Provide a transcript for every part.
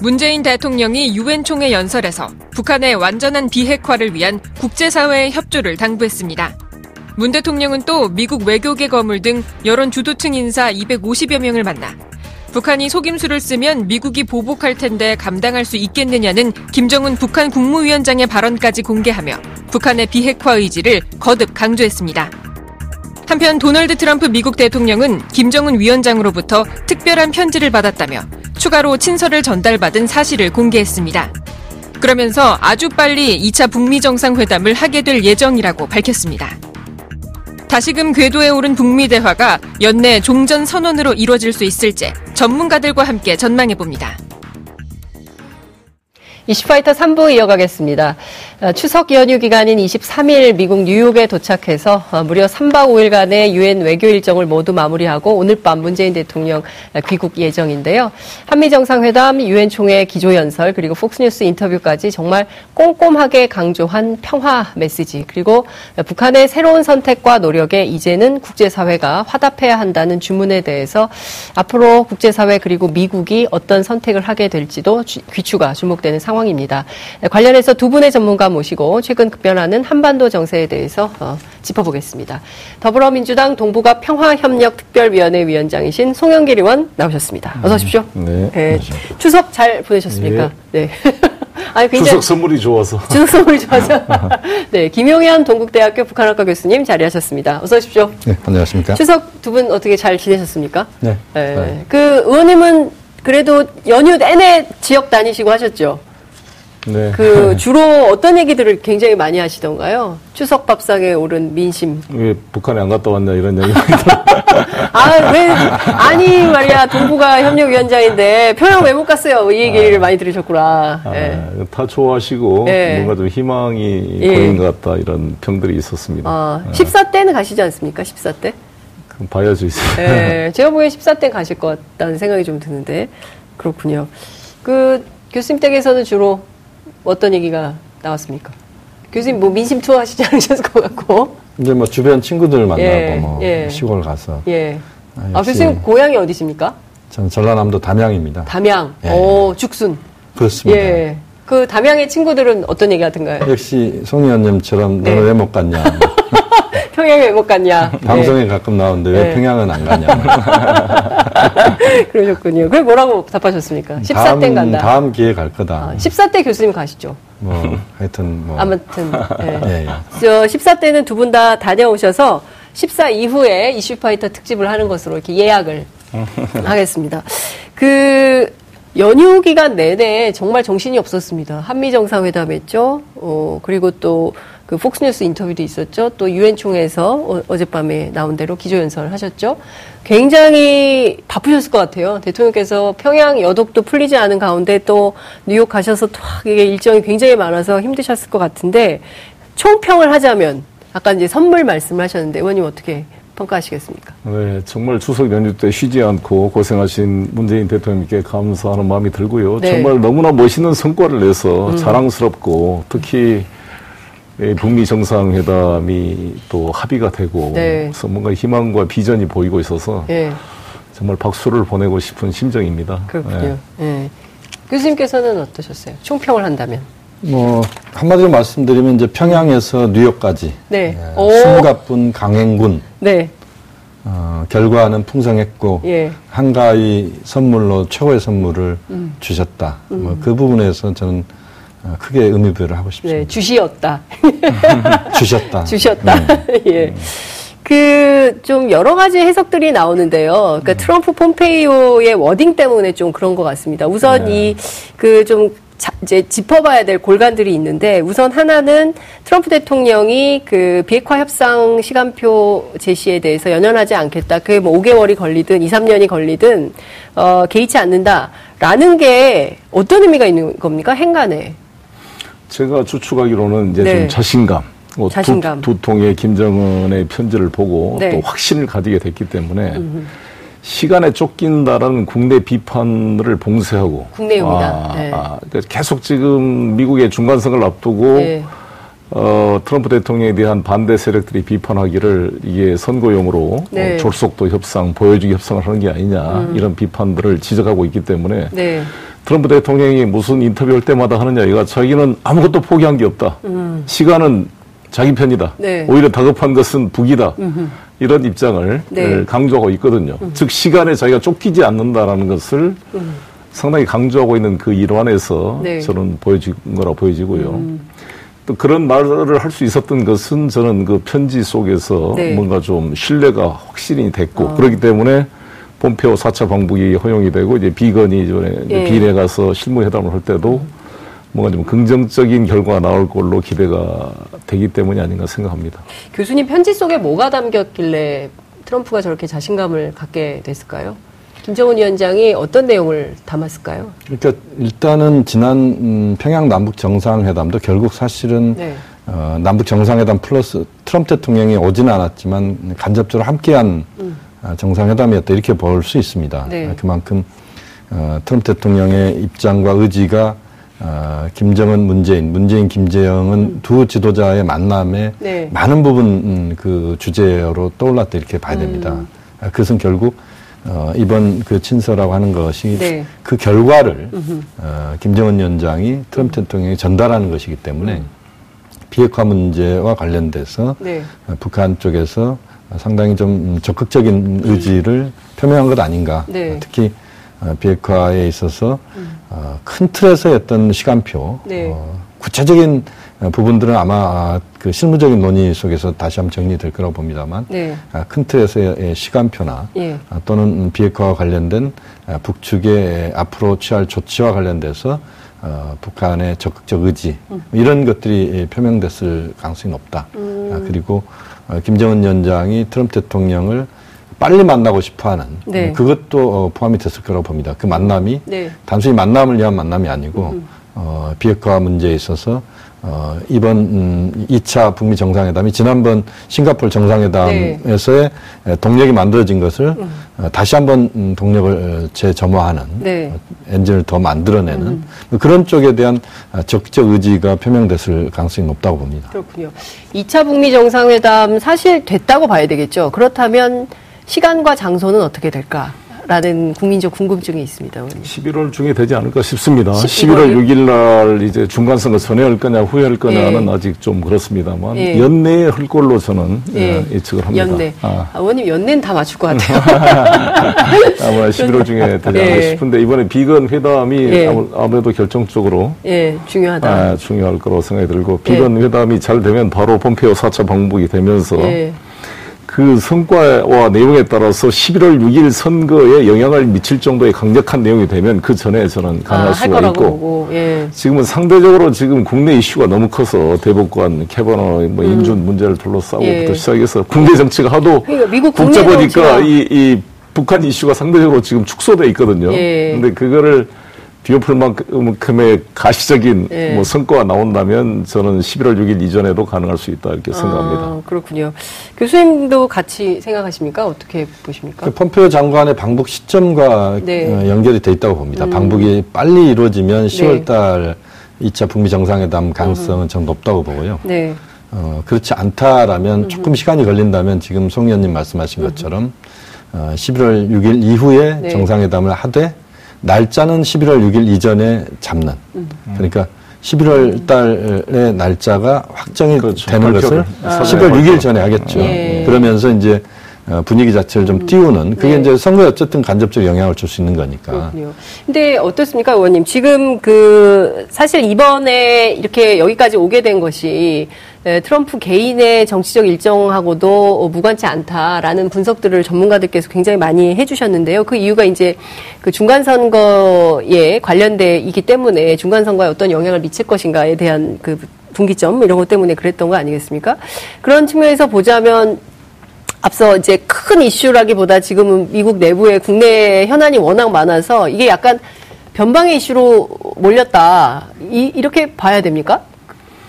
문재인 대통령이 유엔 총회 연설에서 북한의 완전한 비핵화를 위한 국제사회의 협조를 당부했습니다. 문 대통령은 또 미국 외교계 거물 등 여론 주도층 인사 250여 명을 만나 북한이 속임수를 쓰면 미국이 보복할 텐데 감당할 수 있겠느냐는 김정은 북한 국무위원장의 발언까지 공개하며 북한의 비핵화 의지를 거듭 강조했습니다. 한편 도널드 트럼프 미국 대통령은 김정은 위원장으로부터 특별한 편지를 받았다며 추가로 친서를 전달받은 사실을 공개했습니다. 그러면서 아주 빨리 2차 북미 정상회담을 하게 될 예정이라고 밝혔습니다. 다시금 궤도에 오른 북미 대화가 연내 종전 선언으로 이루어질 수 있을지 전문가들과 함께 전망해 봅니다. 이슈파이터 3부 이어가겠습니다. 어, 추석 연휴 기간인 23일 미국 뉴욕에 도착해서 어, 무려 3박 5일간의 유엔 외교 일정을 모두 마무리하고 오늘 밤 문재인 대통령 귀국 예정인데요. 한미 정상회담, 유엔 총회 기조연설 그리고 폭스뉴스 인터뷰까지 정말 꼼꼼하게 강조한 평화 메시지 그리고 북한의 새로운 선택과 노력에 이제는 국제사회가 화답해야 한다는 주문에 대해서 앞으로 국제사회 그리고 미국이 어떤 선택을 하게 될지도 귀추가 주목되는 상황. 상황입니다. 관련해서 두 분의 전문가 모시고 최근 급변하는 한반도 정세에 대해서 어, 짚어보겠습니다. 더불어민주당 동북아 평화협력특별위원회 위원장이신 송영길 의원 나오셨습니다. 어서 오십시오. 네. 네. 추석 잘 보내셨습니까? 네. 네. 아니, 굉장히 추석 선물이 좋아서. 추석 선물이 좋아서. 네, 김용현 동국대학교 북한학과 교수님 자리하셨습니다. 어서 오십시오. 네, 안녕하십니까. 추석 두 분 어떻게 잘 지내셨습니까? 네. 네. 네. 그 의원님은 그래도 연휴 내내 지역 다니시고 하셨죠? 네. 그 주로 어떤 얘기들을 굉장히 많이 하시던가요? 추석 밥상에 오른 민심. 왜 북한에 안 갔다 왔냐 이런 얘기 아, 왜 아니 말이야 동북아 협력위원장인데 평양 왜 못 갔어요? 이 얘기를 아, 많이 들으셨구나. 아, 네. 다 좋아하시고 네. 뭔가 좀 희망이 예. 보인 것 같다 이런 평들이 있었습니다. 아, 14 때는 가시지 않습니까? 14 때? 그럼 봐야죠 이제. 네, 제가 보기엔 14 때 가실 것 같다는 생각이 좀 드는데 그렇군요. 그 교수님 댁에서는 주로 어떤 얘기가 나왔습니까? 교수님 뭐 민심 투어 하시지 않으셨을 것 같고. 이제 뭐 주변 친구들 만나고 예, 뭐 예. 시골 가서. 예. 아, 아 교수님 고향이 어디십니까? 저는 전라남도 담양입니다. 담양. 예. 오, 죽순. 그렇습니다. 예. 그 담양의 친구들은 어떤 얘기 하던가요? 역시 송 의원님처럼 네. 너는 왜 못 갔냐. 평양에 왜 못 갔냐. 방송에 네. 가끔 나오는데 왜 네. 평양은 안 가냐. 그러셨군요. 그게 뭐라고 답하셨습니까? 14대 간다. 다음 기회에 갈 거다. 아, 14대 교수님 가시죠. 뭐, 하여튼 뭐. 아무튼, 네. 예, 예. 저 14대는 두 분 다 다녀오셔서 14 이후에 이슈파이터 특집을 하는 것으로 이렇게 예약을 하겠습니다. 그, 연휴 기간 내내 정말 정신이 없었습니다. 한미 정상회담 했죠. 어, 그리고 또 그 폭스뉴스 인터뷰도 있었죠. 또 유엔 총회에서 어, 젯밤에 나온 대로 기조연설을 하셨죠. 굉장히 바쁘셨을 것 같아요. 대통령께서 평양 여독도 풀리지 않은 가운데 또 뉴욕 가셔서 또 이게 일정이 굉장히 많아서 힘드셨을 것 같은데 총평을 하자면 아까 이제 선물 말씀을 하셨는데 의원님 어떻게 평가하시겠습니까? 네, 정말 추석 연휴 때 쉬지 않고 고생하신 문재인 대통령께 감사하는 마음이 들고요. 네. 정말 너무나 멋있는 성과를 내서 음. 자랑스럽고 특히 북미 정상회담이 또 합의가 되고 네. 그래서 뭔가 희망과 비전이 보이고 있어서 네. 정말 박수를 보내고 싶은 심정입니다. 그렇군요. 네. 교수님께서는 어떠셨어요? 총평을 한다면? 뭐 한마디로 말씀드리면 이제 평양에서 뉴욕까지 네. 예, 숨가쁜 강행군 네. 어, 결과는 풍성했고 예. 한가위 선물로 최고의 선물을 음. 주셨다. 음. 뭐그 부분에서 저는 어, 크게 의미 부여를 하고 싶습니다. 네, 주시었다. 주셨다. 주셨다. 네. 예. 음. 그, 좀 여러 가지 해석들이 나오는데요. 그러니까 음. 트럼프 폼페이오의 워딩 때문에 좀 그런 것 같습니다. 우선 네. 이, 그 좀, 자, 이제 짚어봐야 될 골간들이 있는데 우선 하나는 트럼프 대통령이 그 비핵화 협상 시간표 제시에 대해서 연연하지 않겠다. 그게 뭐 5개월이 걸리든 2, 3년이 걸리든 어, 개의치 않는다라는 게 어떤 의미가 있는 겁니까? 행간에. 제가 추측하기로는 이제 네. 좀 자신감. 뭐 자신감. 두, 두 통의 김정은의 편지를 보고 네. 또 확신을 가지게 됐기 때문에 음흠. 시간에 쫓긴다라는 국내 비판을 봉쇄하고 국내용이다. 아, 네. 아, 계속 지금 미국의 중간선을 앞두고 네. 어, 트럼프 대통령에 대한 반대 세력들이 비판하기를 이게 선거용으로 네. 어, 졸속도 협상, 보여주기 협상을 하는 게 아니냐 음. 이런 비판들을 지적하고 있기 때문에 네. 트럼프 대통령이 무슨 인터뷰할 때마다 하는 이야기가 자기는 아무것도 포기한 게 없다. 음. 시간은 자기 편이다. 네. 오히려 다급한 것은 북이다. 음흠. 이런 입장을 네. 강조하고 있거든요. 음. 즉 시간에 자기가 쫓기지 않는다라는 것을 음. 상당히 강조하고 있는 그 일환에서 네. 저는 보여진 거라 보여지고요. 음. 또 그런 말을 할 수 있었던 것은 저는 그 편지 속에서 네. 뭔가 좀 신뢰가 확실히 됐고 아. 그렇기 때문에 폼페오 4차 방북이 허용이 되고 이제 비건이 이번에 예. 비례 가서 실무회담을 할 때도 뭔가 좀 긍정적인 결과가 나올 걸로 기대가 되기 때문이 아닌가 생각합니다. 교수님 편지 속에 뭐가 담겼길래 트럼프가 저렇게 자신감을 갖게 됐을까요? 김정은 위원장이 어떤 내용을 담았을까요? 그러니까 일단은 지난 음, 평양 남북 정상회담도 결국 사실은 네. 어, 남북 정상회담 플러스 트럼프 대통령이 오지는 않았지만 간접적으로 함께한 음. 아, 정상회담이었다 이렇게 볼 수 있습니다. 네. 그만큼 어, 트럼프 대통령의 입장과 의지가 어, 김정은, 문재인, 문재인, 김재영은 음. 두 지도자의 만남에 네. 많은 부분 음, 그 주제로 떠올랐다 이렇게 봐야 됩니다. 음. 아, 그것은 결국 어, 이번 그 친서라고 하는 것이 네. 그 결과를 어, 김정은 위원장이 트럼프 대통령이 전달하는 것이기 때문에 음. 비핵화 문제와 관련돼서 네. 어, 북한 쪽에서 상당히 좀 적극적인 의지를 표명한 것 아닌가. 네. 특히 어, 비핵화에 있어서 음. 어, 큰 틀에서의 어떤 시간표, 네. 어, 구체적인 부분들은 아마 그 실무적인 논의 속에서 다시 한번 정리될 거라고 봅니다만 네. 아, 큰 틀에서의 시간표나 예. 또는 비핵화와 관련된 북측의 앞으로 취할 조치와 관련돼서 어, 북한의 적극적 의지 음. 이런 것들이 표명됐을 가능성이 높다. 음. 아, 그리고 어, 김정은 위원장이 트럼프 대통령을 빨리 만나고 싶어하는 네. 그것도 어, 포함이 됐을 거라고 봅니다. 그 만남이 네. 단순히 만남을 위한 만남이 아니고 음. 어, 비핵화 문제에 있어서 어, 이번 음, 2차 북미 정상회담이 지난번 싱가폴 정상회담에서의 네. 동력이 만들어진 것을 음. 어, 다시 한번 음, 동력을 재점화하는 네. 어, 엔진을 더 만들어내는 음. 뭐 그런 쪽에 대한 적극적 의지가 표명됐을 가능성이 높다고 봅니다. 그렇군요. 2차 북미 정상회담 사실 됐다고 봐야 되겠죠. 그렇다면 시간과 장소는 어떻게 될까? 라는 국민적 궁금증이 있습니다. 의원님. 11월 중에 되지 않을까 싶습니다. 11월 6일 날 이제 중간선거 전에 할 거냐 후에 할 거냐는 예. 아직 좀 그렇습니다만 예. 연내에 할 걸로 저는 예. 예. 예측을 합니다. 연내. 아. 아, 의원님 연내는 다 맞출 것 같아요. 아마 11월 중에 되지 않을까 예. 싶은데 이번에 비건 회담이 예. 아무래도 결정적으로 중요하다. 아, 중요할 거라고 생각이 들고 비건 회담이 잘 되면 바로 폼페오 4차 방북이 되면서 그 성과와 내용에 따라서 11월 6일 선거에 영향을 미칠 정도의 강력한 내용이 되면 그 전에 저는 가능할 아, 수가 있고 예. 지금은 상대적으로 지금 국내 이슈가 너무 커서 대법관 캐버너 뭐 음. 인준 문제를 둘러싸고부터 예. 시작해서 국내 정치가 하도 그러니까 복잡하니까 이, 이 북한 이슈가 상대적으로 지금 축소돼 있거든요. 예. 근데 그거를 뒤엎을 만큼의 가시적인 네. 뭐 성과가 나온다면 저는 11월 6일 이전에도 가능할 수 있다 이렇게 생각합니다. 아, 그렇군요. 교수님도 같이 생각하십니까? 어떻게 보십니까? 그 펌페오 장관의 방북 시점과 네. 어, 연결이 돼 있다고 봅니다. 음. 방북이 빨리 이루어지면 10월 달 네. 2차 북미 정상회담 가능성은 음. 전 높다고 보고요. 네. 어, 그렇지 않다라면 음. 조금 시간이 걸린다면 지금 송 의원님 말씀하신 음. 것처럼 어, 11월 6일 이후에 네. 정상회담을 하되 날짜는 11월 6일 이전에 잡는. 음. 그러니까 11월 달의 날짜가 확정이 그렇죠. 되는 것을 아. 11월 6일 전에 하겠죠. 예. 그러면서 이제 어, 분위기 자체를 좀 음. 띄우는 그게 네. 이제 선거에 어쨌든 간접적 영향을 줄 수 있는 거니까. 그렇군요. 근데 어떻습니까, 의원님? 지금 그 사실 이번에 이렇게 여기까지 오게 된 것이 트럼프 개인의 정치적 일정하고도 무관치 않다라는 분석들을 전문가들께서 굉장히 많이 해주셨는데요. 그 이유가 이제 그 중간 선거에 관련돼 있기 때문에 중간 선거에 어떤 영향을 미칠 것인가에 대한 그 분기점 이런 것 때문에 그랬던 거 아니겠습니까? 그런 측면에서 보자면 앞서 이제 큰 이슈라기보다 지금은 미국 내부에 국내 현안이 워낙 많아서 이게 약간 변방의 이슈로 몰렸다. 이, 이렇게 봐야 됩니까?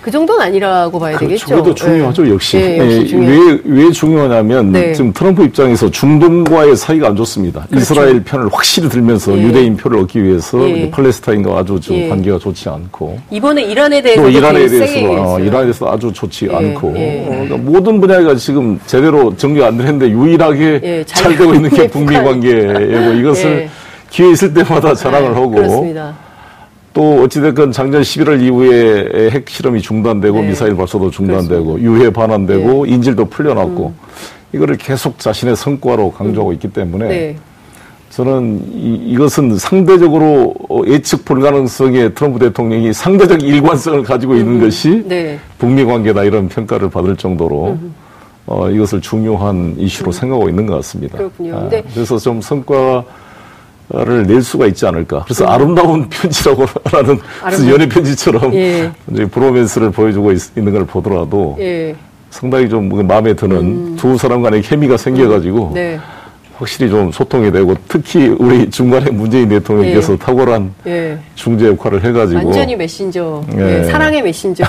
그 정도는 아니라고 봐야 그렇죠. 되겠죠. 그래도 중요하죠, 네. 역시. 네, 역시 네, 왜, 왜 중요하냐면 네. 지금 트럼프 입장에서 중동과의 사이가 안 좋습니다. 그렇죠. 이스라엘 편을 확실히 들면서 예. 유대인 표를 얻기 위해서 예. 팔레스타인과 아주 예. 관계가 좋지 않고 이번에 이란에 대해서 또 이란에 대해서 어, 이란에 대해서 아주 좋지 예. 않고 예. 어, 그러니까 모든 분야가 지금 제대로 정리가 안 되는데 유일하게 예, 잘 되고 있는 게 북미 관계이고 이것을 기회 있을 때마다 자랑을 하고 그렇습니다. 또 어찌됐건 작년 11월 이후에 핵 실험이 중단되고 네. 미사일 발사도 중단되고 그렇습니다. 유해 반환되고 네. 인질도 풀려났고 음. 이거를 계속 자신의 성과로 강조하고 음. 있기 때문에 네. 저는 이, 것은 상대적으로 예측 불가능성의 트럼프 대통령이 상대적 일관성을 가지고 있는 음. 것이 네. 북미 관계다 이런 평가를 받을 정도로 음. 어, 이것을 중요한 이슈로 음. 생각하고 있는 것 같습니다. 그렇군요. 아, 그래서 좀 성과 를낼 수가 있지 않을까. 그래서 음. 아름다운 편지라고 하는 연애 편지처럼 예. 이제 브로맨스를 보여주고 있, 는걸 보더라도 예. 상당히 좀 마음에 드는 음. 두 사람 간의 케미가 생겨가지고 음. 네. 확실히 좀 소통이 되고 특히 우리 중간에 문재인 대통령께서 예. 탁월한 예. 중재 역할을 해가지고 완전히 메신저, 예. 사랑의 메신저,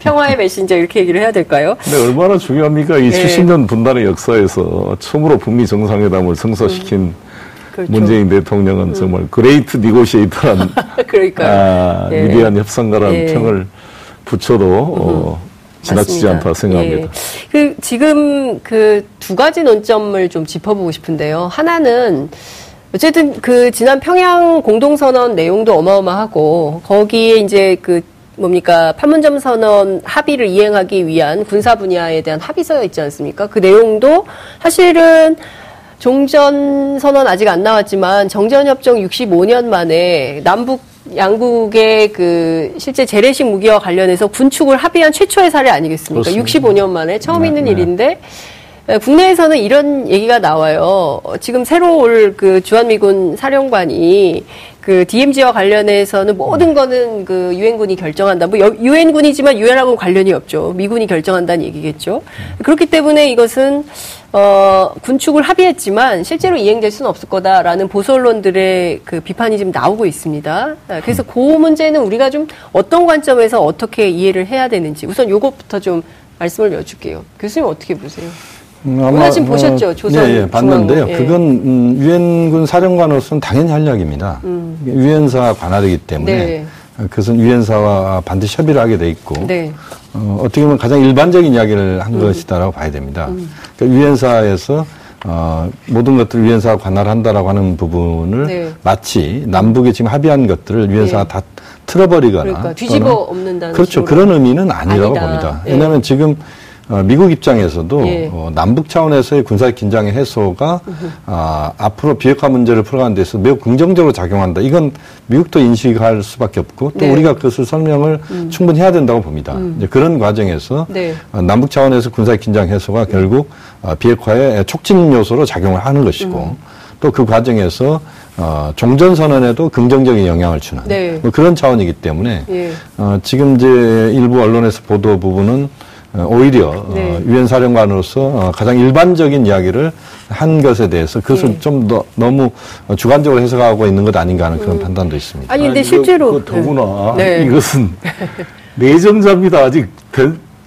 평화의 메신저 이렇게 얘기를 해야 될까요? 근데 얼마나 중요합니까? 이 70년 분단의 역사에서 처음으로 북미 정상회담을 성사시킨 음. 그렇죠. 문재인 대통령은 음. 정말 great negotiator란 아, 예. 위대한 협상가라는 예. 평을 붙여도 어, 지나치지 맞습니다. 않다 생각합니다. 예. 그 지금 그 두 가지 논점을 좀 짚어보고 싶은데요. 하나는 어쨌든 그 지난 평양 공동선언 내용도 어마어마하고 거기에 이제 그 뭡니까 판문점 선언 합의를 이행하기 위한 군사 분야에 대한 합의서가 있지 않습니까? 그 내용도 사실은 종전 선언 아직 안 나왔지만 정전 협정 65년 만에 남북 양국의 그 실제 재래식 무기와 관련해서 군축을 합의한 최초의 사례 아니겠습니까? 그렇습니다. 65년 만에 처음 네, 있는 네. 일인데 국내에서는 이런 얘기가 나와요. 지금 새로 올 그 주한미군 사령관이 그 DMZ와 관련해서는 모든 거는 그 유엔군이 결정한다. 뭐 유엔군이지만 유엔하고는 관련이 없죠. 미군이 결정한다는 얘기겠죠. 그렇기 때문에 이것은 어, 군축을 합의했지만 실제로 이행될 수는 없을 거다라는 보수 언론들의 그 비판이 지금 나오고 있습니다. 그래서 그 문제는 우리가 좀 어떤 관점에서 어떻게 이해를 해야 되는지 우선 요것부터 좀 말씀을 여쭐게요. 교수님 어떻게 보세요? 음, 아마 지금 뭐 보셨죠 조선 예, 예, 봤는데요. 예. 그건 음, 유엔군 사령관으로서는 당연히 할 이야기입니다. 음. 유엔사 관할이기 때문에 네. 그것은 유엔사와 반드시 협의를 하게 돼 있고 네. 어, 어떻게 보면 가장 일반적인 이야기를 한 음. 것이다라고 봐야 됩니다. 음. 그러니까 유엔사에서 어, 모든 것들을 유엔사가 관할한다라고 하는 부분을 네. 마치 남북이 지금 합의한 것들을 유엔사가 네. 다 틀어버리거나 그러니까 뒤집어 없는다는 그렇죠. 그런 의미는 아니라고 아니다. 봅니다. 네. 왜냐하면 지금 어, 미국 입장에서도 예. 어, 남북 차원에서의 군사 긴장의 해소가 아, 앞으로 비핵화 문제를 풀어가는 데서 매우 긍정적으로 작용한다. 이건 미국도 인식할 수밖에 없고 또 네. 우리가 그것을 설명을 음. 충분히 해야 된다고 봅니다. 음. 이제 그런 과정에서 네. 어, 남북 차원에서 군사 긴장 해소가 결국 어, 비핵화의 촉진 요소로 작용을 하는 것이고 음. 또그 과정에서 어, 종전선언에도 긍정적인 영향을 주는 네. 뭐 그런 차원이기 때문에 예. 어, 지금 이제 일부 언론에서 보도 부분은 어, 오히려 어, 네. 유엔 사령관으로서 어, 가장 일반적인 이야기를 한 것에 대해서 그것을 네. 좀 더, 너무 주관적으로 해석하고 있는 것 아닌가 하는 그런 음. 판단도 있습니다. 아니 근데 실제로 그, 그 더구나 네. 이것은 내정자입니다. 아직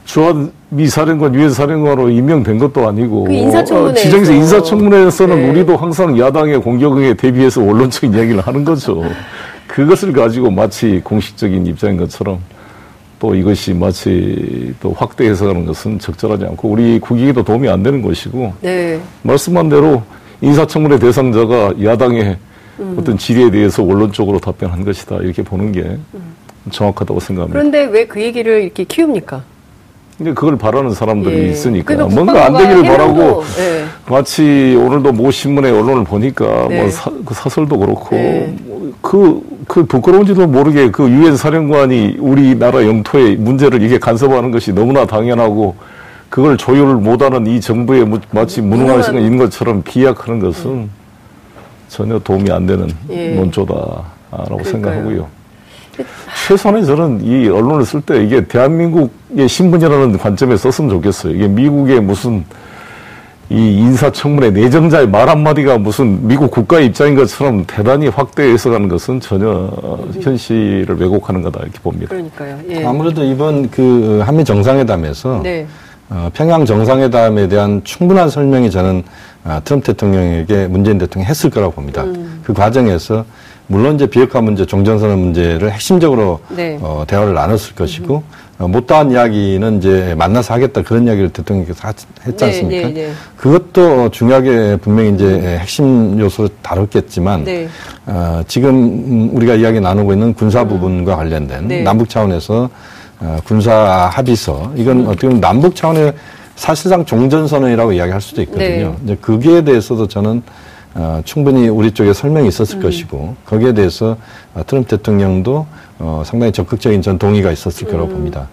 주한 미 사령관, 유엔 사령관으로 임명된 것도 아니고 그 인사청문회 지정에서 인사청문회에서는 네. 우리도 항상 야당의 공격에 대비해서 원론적인 이야기를 하는 거죠. 그것을 가지고 마치 공식적인 입장인 것처럼 또 이것이 마치 또 확대 해석하는 것은 적절하지 않고 우리 국익에도 도움이 안 되는 것이고 네. 말씀한 대로 인사청문회 대상자가 야당의 음. 어떤 질의에 대해서 원론적으로 답변한 것이다 이렇게 보는 게 음. 정확하다고 생각합니다. 그런데 왜 그 얘기를 이렇게 키웁니까? 근데 그걸 바라는 사람들이 예. 있으니까 뭔가 안 되기를 바라고 예. 마치 오늘도 모 신문의 언론을 보니까 네. 뭐 사, 그 사설도 그렇고 네. 그, 그 부끄러운지도 모르게 그 유엔 사령관이 우리나라 영토의 문제를 이게 간섭하는 것이 너무나 당연하고 그걸 조율을 못하는 이 정부에 마치 무능할 수가 있는 것처럼 비약하는 것은 음. 전혀 도움이 안 되는 예. 논조다라고 생각하고요. 최소한의 저는 이 언론을 쓸 때 이게 대한민국의 신분이라는 관점에 썼으면 좋겠어요. 이게 미국의 무슨 이 인사청문회 내정자의 말 한마디가 무슨 미국 국가의 입장인 것처럼 대단히 확대 해석하는 것은 전혀 현실을 왜곡하는 거다 이렇게 봅니다. 그러니까요. 예. 아무래도 이번 그 한미 정상회담에서 네. 어, 평양 정상회담에 대한 충분한 설명이 저는 어, 트럼프 대통령에게 문재인 대통령이 했을 거라고 봅니다. 음. 그 과정에서 물론 이제 비핵화 문제, 종전선언 문제를 핵심적으로 네. 어, 대화를 나눴을 것이고 어, 못다한 이야기는 이제 만나서 하겠다 그런 이야기를 대통령께서 했지 네, 않습니까? 네, 네, 그것도 중요하게 분명히 이제 음. 핵심 요소를 다뤘겠지만 네. 어, 지금 우리가 이야기 나누고 있는 군사 음. 부분과 관련된 네. 남북 차원에서 어, 군사 합의서 이건 음. 어떻게 보면 남북 차원의 사실상 종전선언이라고 이야기할 수도 있거든요. 네. 이제 거기에 대해서도 저는 어, 충분히 우리 쪽에 설명이 있었을 음. 것이고 거기에 대해서 어, 트럼프 대통령도 어, 상당히 적극적인 전 동의가 있었을 거라고 음. 봅니다.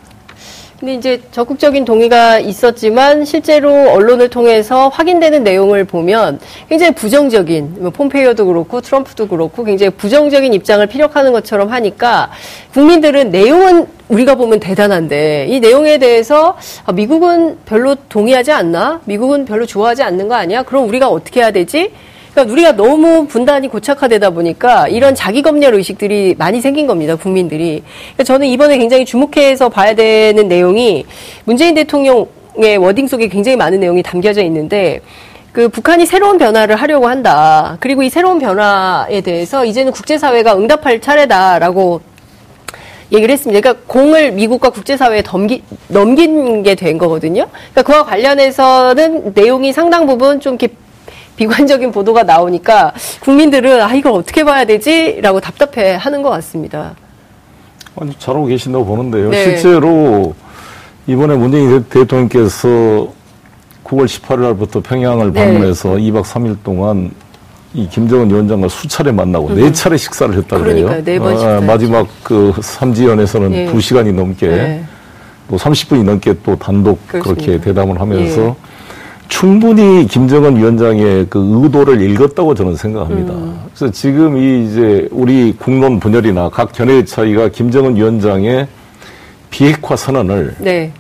근데 이제 적극적인 동의가 있었지만 실제로 언론을 통해서 확인되는 내용을 보면 굉장히 부정적인 뭐 폼페이오도 그렇고 트럼프도 그렇고 굉장히 부정적인 입장을 피력하는 것처럼 하니까 국민들은 내용은 우리가 보면 대단한데 이 내용에 대해서 아, 미국은 별로 동의하지 않나? 미국은 별로 좋아하지 않는 거 아니야? 그럼 우리가 어떻게 해야 되지? 그러니까 우리가 너무 분단이 고착화되다 보니까 이런 자기 검열 의식들이 많이 생긴 겁니다. 국민들이. 그러니까 저는 이번에 굉장히 주목해서 봐야 되는 내용이 문재인 대통령의 워딩 속에 굉장히 많은 내용이 담겨져 있는데 그 북한이 새로운 변화를 하려고 한다. 그리고 이 새로운 변화에 대해서 이제는 국제사회가 응답할 차례다라고 얘기를 했습니다. 그러니까 공을 미국과 국제사회에 덤기, 넘긴 게 된 거거든요. 그러니까 그와 관련해서는 내용이 상당 부분 좀 이렇게 비관적인 보도가 나오니까 국민들은 아 이걸 어떻게 봐야 되지라고 답답해 하는 것 같습니다. 아니 잘하고 계신다고 보는데요. 네. 실제로 이번에 문재인 대통령께서 9월 18일 날부터 평양을 네. 방문해서 2박 3일 동안 이 김정은 위원장과 수차례 만나고 음. 네 차례 식사를 했다 그래요. 네번 아, 마지막 그 삼지연에서는 네. 2시간이 넘게 네. 또 30분이 넘게 또 단독 그렇습니다. 그렇게 대담을 하면서 예. 충분히 김정은 위원장의 그 의도를 읽었다고 저는 생각합니다. 음. 그래서 지금 이 이제 우리 국론 분열이나 각 견해의 차이가 김정은 위원장의 비핵화 선언을 네.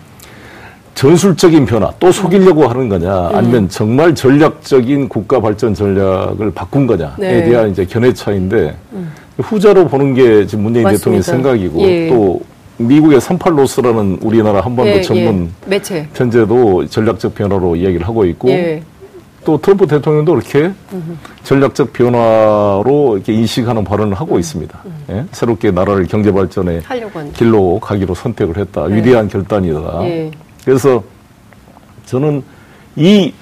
전술적인 변화 또 속이려고 하는 거냐 음. 아니면 정말 전략적인 국가 발전 전략을 바꾼 거냐에 네. 대한 이제 견해 차이인데 음. 후자로 보는 게 지금 문재인 대통령의 생각이고 예. 또 미국의 38로스라는 우리나라 한반도 예, 전문 예. 매체 편제도 전략적 변화로 이야기를 하고 있고 예. 또 트럼프 대통령도 그렇게 전략적 변화로 이렇게 인식하는 발언을 하고 있습니다. 예? 새롭게 나라를 경제 발전의 길로 가기로 선택을 했다. 네. 위대한 결단이다. 예. 그래서 저는 이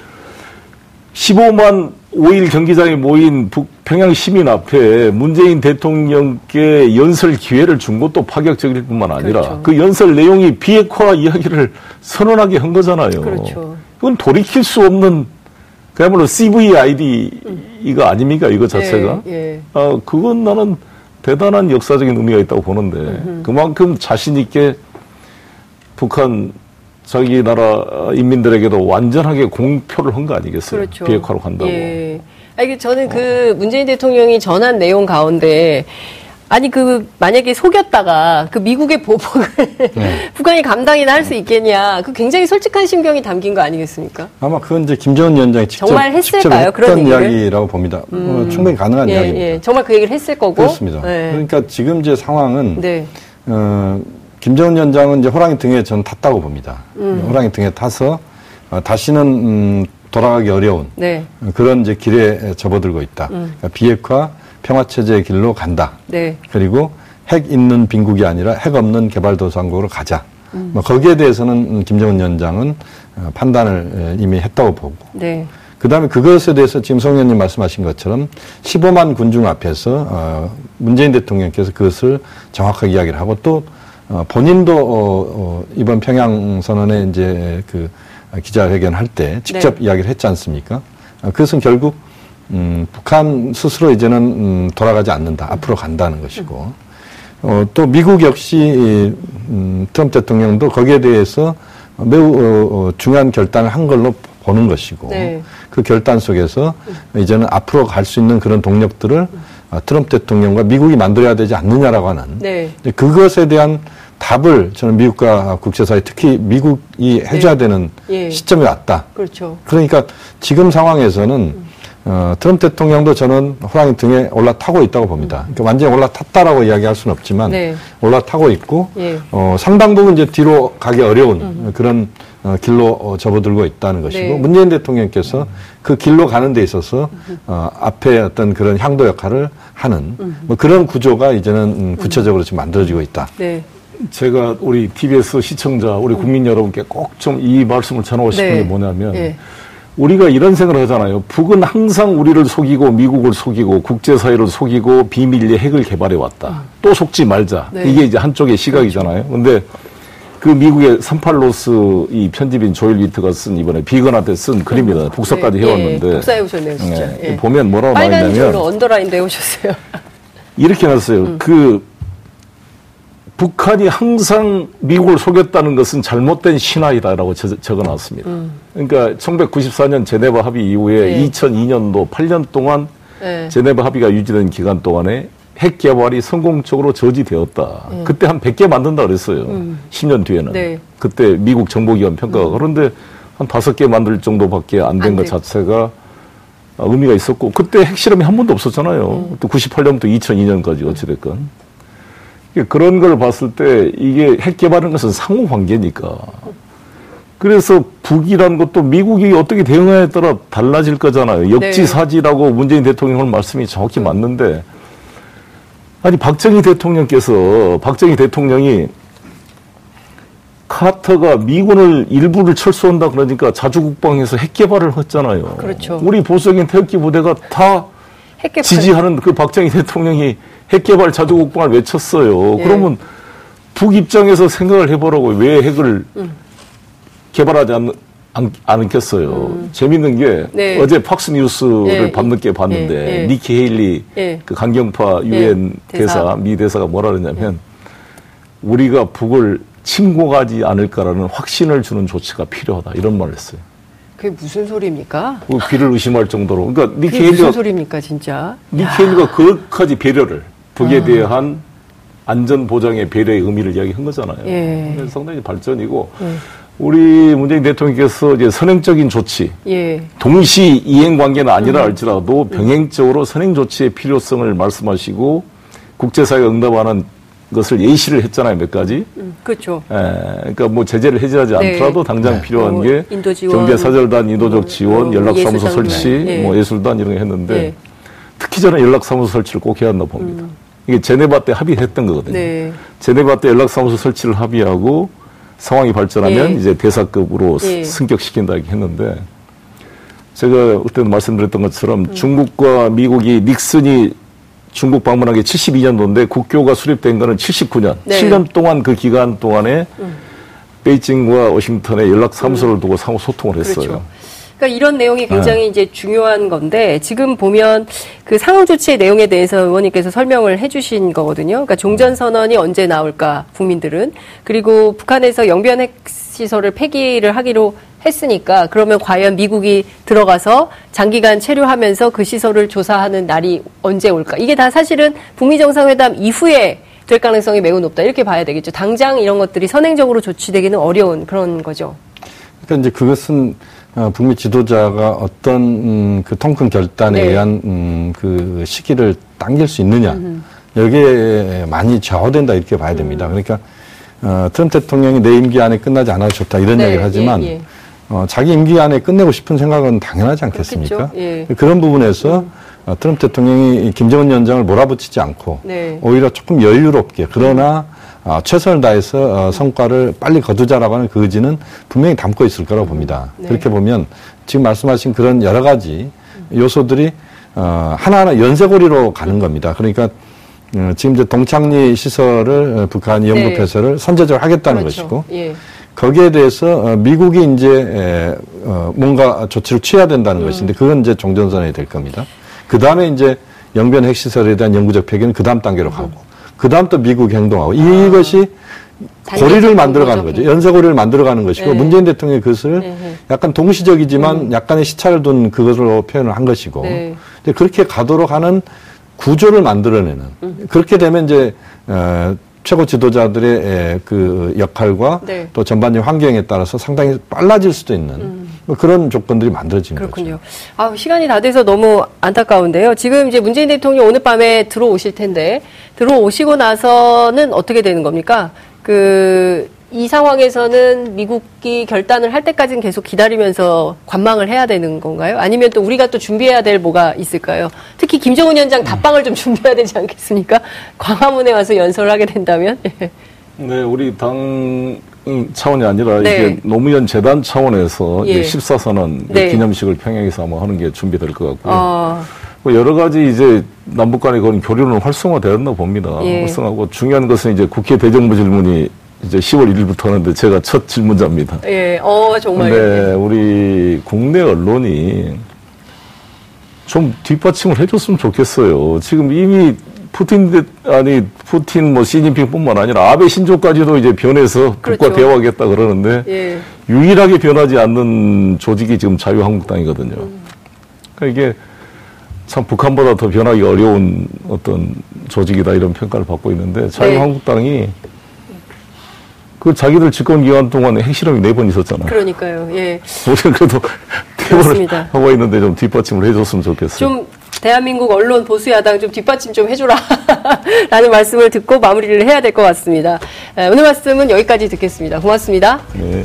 15만 5일 경기장에 모인 북 평양 시민 앞에 문재인 대통령께 연설 기회를 준 것도 파격적일 뿐만 아니라 그렇죠. 그 연설 내용이 비핵화 이야기를 선언하게 한 거잖아요. 그렇죠. 그건 돌이킬 수 없는 그야말로 CVID가 아닙니까 이거 자체가? 예, 예. 아 그건 나는 대단한 역사적인 의미가 있다고 보는데 음흠. 그만큼 자신 있게 북한 자기 나라 인민들에게도 완전하게 공표를 한 거 아니겠어요? 그렇죠. 비핵화로 간다고. 예. 아니, 저는 그 문재인 대통령이 전한 내용 가운데 아니 그 만약에 속였다가 그 미국의 보복을 네. 북한이 감당이나 할 수 있겠냐 그 굉장히 솔직한 심경이 담긴 거 아니겠습니까? 아마 그건 이제 김정은 위원장이 직접 정말 했을까요? 직접 그런 이야기라고 봅니다. 음. 어, 충분히 가능한 예, 이야기입니다. 예. 정말 그 얘기를 했을 거고 그렇습니다. 네. 그러니까 지금 제 상황은 네. 어, 김정은 위원장은 이제 호랑이 등에 저는 탔다고 봅니다. 음. 호랑이 등에 타서 어, 다시는 음, 돌아가기 어려운 네. 그런 이제 길에 접어들고 있다. 음. 그러니까 비핵화 평화 체제의 길로 간다. 네. 그리고 핵 있는 빈국이 아니라 핵 없는 개발도상국으로 가자. 음. 뭐 거기에 대해서는 김정은 위원장은 어, 판단을 이미 했다고 보고. 네. 그 다음에 그것에 대해서 지금 송 의원님 말씀하신 것처럼 15만 군중 앞에서 어, 문재인 대통령께서 그것을 정확하게 이야기를 하고 또 어, 본인도 어, 이번 평양 선언에 이제 그 기자회견 할 때 직접 네. 이야기를 했지 않습니까? 어, 그것은 결국 음, 북한 스스로 이제는 음, 돌아가지 않는다. 앞으로 간다는 것이고 어, 또 미국 역시 음, 트럼프 대통령도 거기에 대해서 매우 어, 어, 중요한 결단을 한 걸로 보는 것이고 네. 그 결단 속에서 이제는 앞으로 갈 수 있는 그런 동력들을 어, 트럼프 대통령과 미국이 만들어야 되지 않느냐라고 하는 네. 그것에 대한 답을 저는 미국과 국제사회 특히 미국이 해줘야 네. 되는 예. 시점이 왔다. 그렇죠. 그러니까 지금 상황에서는 음. 어, 트럼프 대통령도 저는 호랑이 등에 올라타고 있다고 봅니다. 음. 그러니까 완전히 올라탔다라고 이야기할 수는 없지만 네. 올라타고 있고 예. 어, 상당 부분 이제 뒤로 가기 어려운 음. 그런 어, 길로 어, 접어들고 있다는 것이고 네. 문재인 대통령께서 그 길로 가는 데 있어서 어, 앞에 어떤 그런 향도 역할을 하는 뭐 그런 구조가 이제는 음, 구체적으로 지금 만들어지고 있다. 네. 제가 우리 TBS 시청자, 우리 국민 여러분께 꼭 좀 이 말씀을 전하고 싶은 네. 게 뭐냐면 네. 우리가 이런 생각을 하잖아요. 북은 항상 우리를 속이고 미국을 속이고 국제사회를 속이고 비밀리에 핵을 개발해 왔다. 음. 또 속지 말자. 네. 이게 이제 한쪽의 시각이잖아요. 근데 그 미국의 38로스 이 편집인 조일 위트가 쓴 이번에 비건한테 쓴 그림이다. 복사까지 네. 해왔는데. 예, 복사해 오셨네요, 진짜. 네. 예. 보면 뭐라고 나있냐면 빨간 줄로 언더라인 내오셨어요. 이렇게 놨어요. 음. 그 북한이 항상 미국을 속였다는 것은 잘못된 신화이다라고 적어 놨습니다. 음. 그러니까 1994년 제네바 합의 이후에 네. 2002년도 8년 동안 네. 제네바 합의가 유지된 기간 동안에 핵 개발이 성공적으로 저지되었다. 음. 그때 한 100개 만든다 그랬어요. 음. 10년 뒤에는. 네. 그때 미국 정보기관 평가가. 음. 그런데 한 5개 만들 정도밖에 안 된 것 자체가 의미가 있었고, 그때 핵실험이 한 번도 없었잖아요. 음. 또 98년부터 2002년까지 어찌됐건. 그런 걸 봤을 때 이게 핵 개발하는 것은 상호 관계니까. 그래서 북이라는 것도 미국이 어떻게 대응하에 따라 달라질 거잖아요. 역지사지라고 네. 문재인 대통령 말씀이 정확히 맞는데 아니 박정희 대통령께서 박정희 대통령이 카터가 미군을 일부를 철수한다 그러니까 자주국방에서 핵 개발을 했잖아요. 그렇죠. 우리 보수적인 태극기 부대가 다 지지하는 그 박정희 대통령이 핵 개발 자주 국방을 외쳤어요. 예. 그러면 북 입장에서 생각을 해보라고 왜 핵을 음. 개발하지 않, 안, 않겠어요. 음. 재밌는 게 네. 어제 팍스 뉴스를 네. 밤늦게 봤는데 네. 니키 헤일리 그 강경파 유엔 대사. 미 대사가 뭐라 그러냐면 우리가 북을 침공하지 않을까라는 확신을 주는 조치가 필요하다 이런 말을 했어요. 그게 무슨 소리입니까? 그 귀를 의심할 정도로. 그러니까 니키 헤일리가 무슨 소리입니까 진짜? 니키 헤일리가 그까지 배려를 북에 아. 대한 안전 보장의 배려의 의미를 이야기한 거잖아요. 예. 상당히 발전이고. 예. 우리 문재인 대통령께서 이제 선행적인 조치, 예. 동시 이행 관계는 아니라 음. 할지라도 병행적으로 선행 조치의 필요성을 말씀하시고 국제사회가 응답하는 것을 예시를 했잖아요, 몇 가지. 음, 그렇죠. 예, 그러니까 뭐 제재를 해제하지 네. 않더라도 당장 네. 필요한 뭐 게 경제사절단, 인도적 지원, 뭐 연락사무소 설치, 네. 뭐 예술단 이런 거 했는데 네. 특히 저는 연락사무소 설치를 꼭 해야 한다 고 봅니다. 음. 이게 제네바 때 합의했던 거거든요. 네. 제네바 때 연락사무소 설치를 합의하고 상황이 발전하면 예. 이제 대사급으로 예. 승격시킨다 이렇게 했는데 제가 그때도 말씀드렸던 것처럼 음. 중국과 미국이 닉슨이 중국 방문한 게 72년도인데 국교가 수립된 거는 79년. 네. 7년 동안 그 기간 동안에 음. 베이징과 워싱턴에 연락 사무소를 음. 두고 상호 소통을 했어요. 그렇죠. 그러니까 이런 내용이 굉장히 네. 이제 중요한 건데 지금 보면 그 상응 조치의 내용에 대해서 의원님께서 설명을 해주신 거거든요. 그러니까 종전 선언이 언제 나올까 국민들은 그리고 북한에서 영변 핵 시설을 폐기를 하기로 했으니까 그러면 과연 미국이 들어가서 장기간 체류하면서 그 시설을 조사하는 날이 언제 올까? 이게 다 사실은 북미 정상회담 이후에 될 가능성이 매우 높다 이렇게 봐야 되겠죠. 당장 이런 것들이 선행적으로 조치되기는 어려운 그런 거죠. 그러니까 이제 그것은 어, 북미 지도자가 어떤 음, 그 통큰 결단에 네. 의한 음, 그 시기를 당길 수 있느냐 음. 여기에 많이 좌우된다 이렇게 봐야 됩니다. 음. 그러니까 어, 트럼프 대통령이 내 임기 안에 끝나지 않아도 좋다 이런 네. 얘기를 하지만 예, 예. 어, 자기 임기 안에 끝내고 싶은 생각은 당연하지 않겠습니까? 예. 그런 부분에서 음. 어, 트럼프 대통령이 김정은 위원장을 몰아붙이지 않고 네. 오히려 조금 여유롭게 그러나 어, 최선을 다해서 어, 성과를 빨리 거두자라고 하는 그 의지는 분명히 담고 있을 거라고 봅니다. 네. 그렇게 보면 지금 말씀하신 그런 여러 가지 요소들이 어, 하나하나 연쇄고리로 가는 겁니다. 그러니까 어, 지금 이제 동창리 시설을 어, 북한이 연구 네. 폐쇄를 선제적으로 하겠다는 그렇죠. 것이고 예. 거기에 대해서 어, 미국이 이제 뭔가 조치를 취해야 된다는 음. 것인데 그건 이제 종전선언이 될 겁니다. 그 다음에 이제 영변 핵시설에 대한 영구적 폐기는 그 다음 단계로 음. 가고 그 다음 또 미국 행동하고 아. 이것이 고리를 만들어가는 거죠. 연쇄고리를 만들어가는 것이고 네. 문재인 대통령이 그것을 네. 약간 동시적이지만 음. 약간의 시차를 둔 그것으로 표현을 한 것이고 네. 그렇게 가도록 하는 구조를 만들어내는 음. 그렇게 되면 이제 어, 최고 지도자들의 그 역할과 네. 또 전반적인 환경에 따라서 상당히 빨라질 수도 있는 음. 뭐 그런 조건들이 만들어진 그렇군요. 거죠. 아, 시간이 다 돼서 너무 안타까운데요. 지금 이제 문재인 대통령 오늘 밤에 들어오실 텐데 들어오시고 나서는 어떻게 되는 겁니까? 그 이 상황에서는 미국이 결단을 할 때까지는 계속 기다리면서 관망을 해야 되는 건가요? 아니면 또 우리가 또 준비해야 될 뭐가 있을까요? 특히 김정은 위원장 답방을 좀 준비해야 되지 않겠습니까? 광화문에 와서 연설을 하게 된다면? 네, 우리 당 차원이 아니라 네. 이게 노무현 재단 차원에서 예. 14선언 네. 기념식을 평양에서 아마 하는 게 준비될 것 같고요. 아. 뭐 여러 가지 이제 남북 간의 그런 교류는 활성화되었나 봅니다. 예. 활성화하고 중요한 것은 이제 국회 대정부 질문이 이제 10월 1일부터 하는데 제가 첫 질문자입니다. 예, 어, 정말. 네, 우리 국내 언론이 좀 뒷받침을 해줬으면 좋겠어요. 지금 이미 푸틴 아니 푸틴 뭐 시진핑뿐만 아니라 아베 신조까지도 이제 변해서 그렇죠. 국가 대화하겠다 그러는데 예. 유일하게 변하지 않는 조직이 지금 자유한국당이거든요. 음. 그러니까 이게 참 북한보다 더 변하기 어려운 어떤 조직이다 이런 평가를 받고 있는데 자유한국당이 네. 그 자기들 집권 기간 동안 핵실험이 네 번 있었잖아요. 그러니까요. 예. 우리는 그래도 대본을 하고 있는데 좀 뒷받침을 해줬으면 좋겠어요. 좀 대한민국 언론 보수 야당 좀 뒷받침 좀 해줘라 라는 말씀을 듣고 마무리를 해야 될 것 같습니다. 오늘 말씀은 여기까지 듣겠습니다. 고맙습니다. 네.